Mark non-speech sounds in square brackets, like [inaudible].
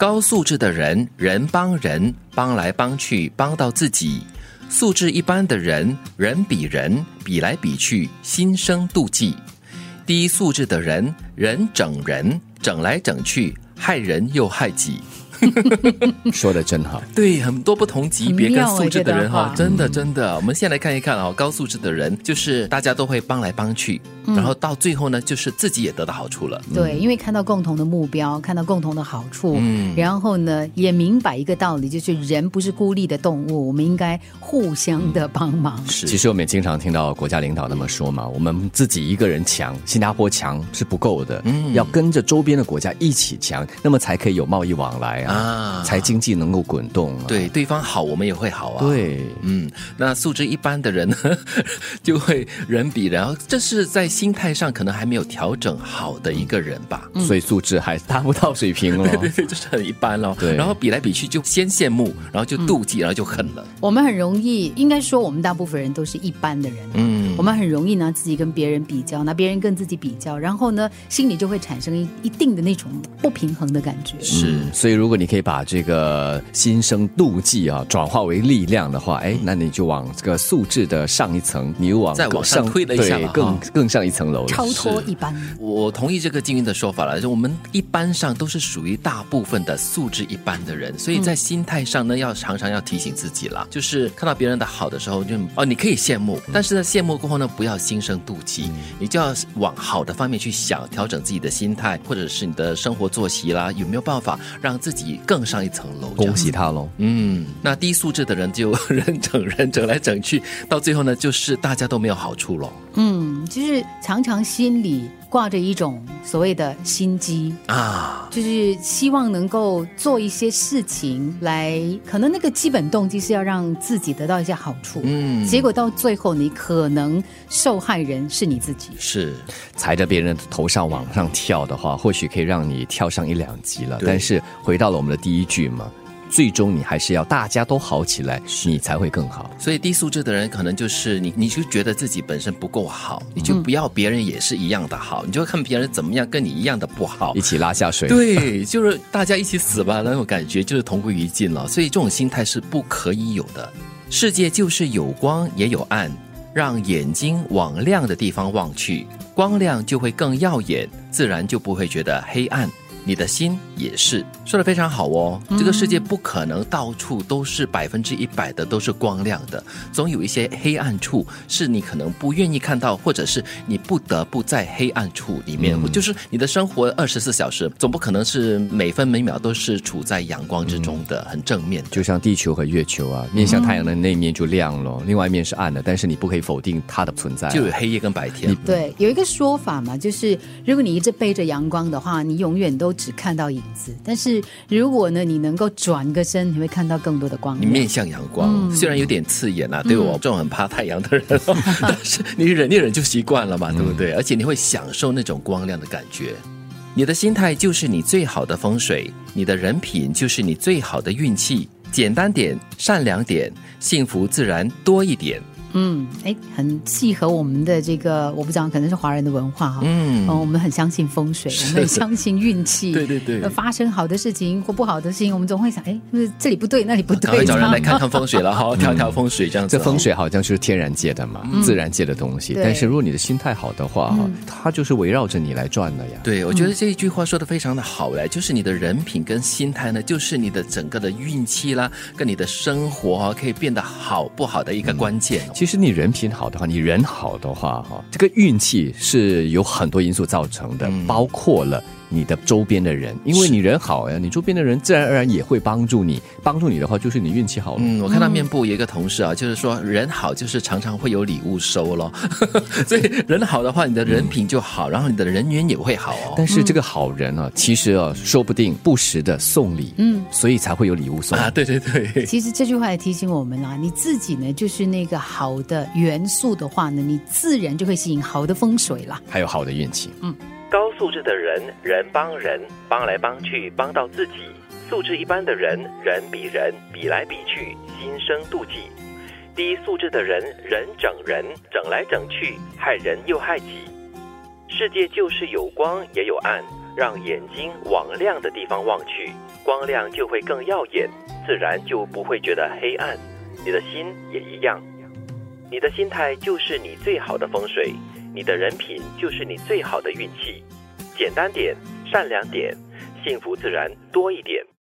高素质的人，人帮人，帮来帮去，帮到自己；素质一般的人，人比人，比来比去，心生妒忌；低素质的人，人整人，整来整去，害人又害己。[laughs] 说的真好，对，很多不同级别跟素质的人哈，真的真的。我们先来看一看啊，高素质的人就是大家都会帮来帮去，嗯。然后到最后呢，就是自己也得到好处了。对，因为看到共同的目标，看到共同的好处，嗯。然后呢，也明白一个道理，就是人不是孤立的动物，我们应该互相的帮忙。是。其实我们也经常听到国家领导那么说嘛，我们自己一个人强，新加坡强是不够的，嗯。要跟着周边的国家一起强，那么才可以有贸易往来啊，啊才经济能够滚动啊。对对方好，我们也会好啊。。对，嗯，那素质一般的人呢，[laughs] 就会人比人，这是在心态上可能还没有调整好的一个人吧。所以素质还达不到水平哦。[laughs] 对对，就是很一般咯。对然后比来比去就先羡慕，然后就妒忌，然后就恨了。我们很容易，应该说我们大部分人都是一般的人，嗯我们很容易拿自己跟别人比较，拿别人跟自己比较，然后呢，心里就会产生一一定的那种不平衡的感觉。是。嗯所以如果你可以把这个心生妒忌啊转化为力量的话，哎，那你就往这个素质的上一层，你又往再往上推了一下对更更上一层楼了。超脱一般，我同意这个金云的说法了，就我们一般上都是属于大部分的素质一般的人，所以在心态上呢，要常常要提醒自己啦，就是看到别人的好的时候就，哦，你可以羡慕，但是呢，羡慕过后呢，不要心生妒忌，你就要往好的方面去想，调整自己的心态，或者是你的生活作息啦，有没有办法让自己更上一层楼？恭喜他喽！嗯，那低素质的人就 [laughs] 人整人整来整去，到最后呢，就是大家都没有好处喽。嗯，就是常常心里挂着一种所谓的心机，啊。就是希望能够做一些事情来，可能那个基本动机是要让自己得到一些好处，嗯结果到最后你可能受害人是你自己。是，踩着别人的头上往上跳的话，或许可以让你跳上一两级了。但是回到了我们的第一句嘛，最终你还是要大家都好起来，你才会更好。所以低素质的人可能就是你，你就觉得自己本身不够好，你就不要别人也是一样的好，你就看别人怎么样跟你一样的不好一。起拉下水。对，就是大家一起死吧，那种感觉就是同归于尽了。所以这种心态是不可以有的。世界就是有光也有暗，让眼睛往亮的地方望去，光亮就会更耀眼，自然就不会觉得黑暗。你的心也是说的非常好哦。这个世界不可能到处都是百分之一百的都是光亮的，总有一些黑暗处是你可能不愿意看到，或者是你不得不在黑暗处里面。就是你的生活二十四小时，总不可能是每分每秒都是处在阳光之中的，很正面的。就像地球和月球啊，面向太阳的那一面就亮了，另外一面是暗的，但是你不可以否定它的存在啊、就有黑夜跟白天。对，有一个说法嘛，就是如果你一直背着阳光的话，你永远都只看到影子；但是如果呢，你能够转个身，你会看到更多的光。你面向阳光，虽然有点刺眼啊，对我这种很怕太阳的人哦，[laughs] 但是你忍一忍就习惯了嘛，对不对？而且你会享受那种光亮的感觉。你的心态就是你最好的风水，你的人品就是你最好的运气。简单点，善良点，幸福自然多一点。嗯，哎，很契合我们的这个，我不知道，可能是华人的文化哈。嗯哦，我们很相信风水，[laughs] 我们很相信运气。对对对呃发生好的事情或不好的事情，我们总会想，哎，是不是这里不对，那里不对，找人来看看风水了，好好调调风水这样子哦。这风水好像就是天然界的嘛，自然界的东西。但是如果你的心态好的话，哈、它就是围绕着你来转的呀。对，我觉得这一句话说的非常的好嘞，就是你的人品跟心态呢，就是你的整个的运气啦，跟你的生活啊，可以变得好不好的一个关键哦。其实你人品好的话，你人好的话，哈，这个运气是有很多因素造成的，包括了你的周边的人，因为你人好呀，你周边的人自然而然也会帮助你。帮助你的话，就是你运气好了。嗯，我看到面部有一个同事啊，就是说人好就是常常会有礼物收咯，[laughs] 所以人好的话，你的人品就好，然后你的人缘也会好哦。但是这个好人啊，其实啊，说不定不时的送礼，嗯，所以才会有礼物送。啊，对对对，其实这句话也提醒我们啦，你自己呢就是那个好的元素的话呢，你自然就会吸引好的风水啦。还有好的运气。高素质的人人帮人帮来帮去帮到自己。素质一般的人人比人比来比去心生妒忌。低素质的人人整人整来整去害人又害己。世界就是有光也有暗让眼睛往亮的地方望去光亮就会更耀眼自然就不会觉得黑暗。你的心也一样。你的心态就是你最好的风水你的人品就是你最好的运气。简单点善良点幸福自然多一点。